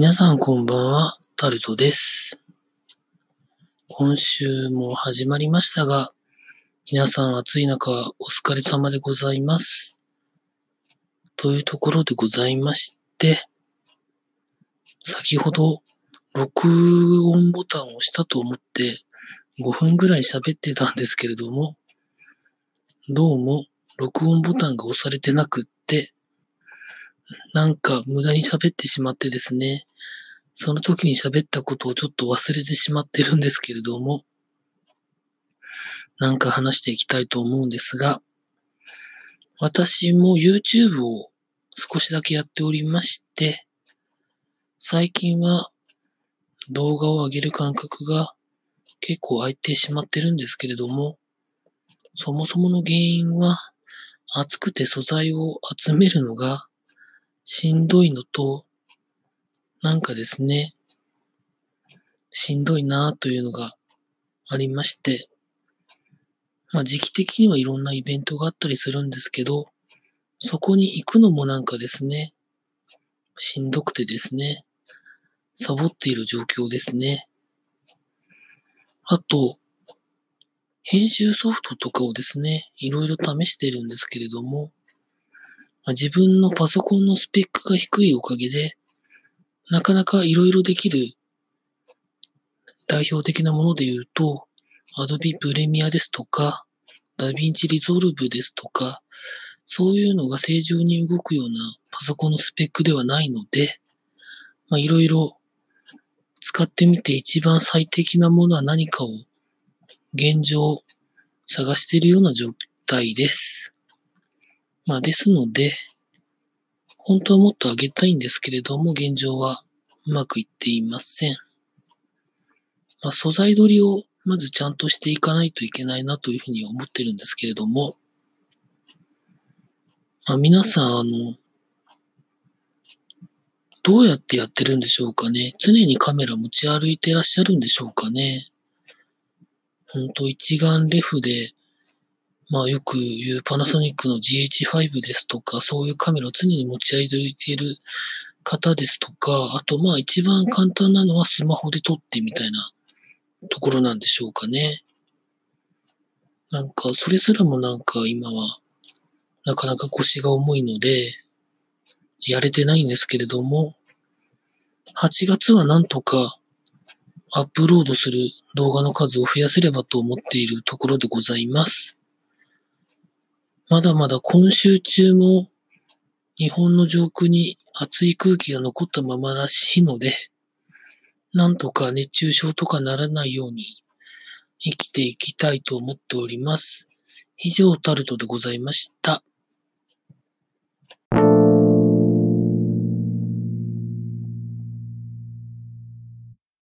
皆さんこんばんは、タルトです。今週も始まりましたが、皆さん暑い中お疲れ様でございます。というところでございまして、先ほど録音ボタンを押したと思って5分ぐらい喋ってたんですけれども、どうも録音ボタンが押されてなくって、なんか無駄に喋ってしまってですね、その時に喋ったことをちょっと忘れてしまってるんですけれども、なんか話していきたいと思うんですが、私も YouTube を少しだけやっておりまして、最近は動画を上げる感覚が結構空いてしまってるんですけれども、そもそもの原因は暑くて素材を集めるのがしんどいのと、なんかですね、しんどいなというのがありまして、まあ時期的にはいろんなイベントがあったりするんですけど、そこに行くのもなんかですね、しんどくてですね、サボっている状況ですね。あと、編集ソフトとかをですね、いろいろ試しているんですけれども、まあ自分のパソコンのスペックが低いおかげで、なかなかいろいろできる代表的なもので言うと、Adobe Premiere ですとか、DaVinci Resolve ですとか、そういうのが正常に動くようなパソコンのスペックではないので、まあいろいろ使ってみて一番最適なものは何かを現状探しているような状態です。まあですので、本当はもっと上げたいんですけれども、現状はうまくいっていません。まあ、素材取りをまずちゃんとしていかないといけないなというふうに思ってるんですけれども、まあ、皆さん、あの、どうやってやってるんでしょうかね。常にカメラ持ち歩いてらっしゃるんでしょうかね。本当一眼レフで、まあよく言うパナソニックの GH5 ですとか、そういうカメラを常に持ち歩いている方ですとか、あとまあ一番簡単なのはスマホで撮ってみたいなところなんでしょうかね。なんか、それすらもなんか今は、なかなか腰が重いので、やれてないんですけれども、8月はなんとかアップロードする動画の数を増やせればと思っているところでございます。まだまだ今週中も日本の上空に暑い空気が残ったままらしいので、なんとか熱中症とかならないように生きていきたいと思っております。以上タルトでございました。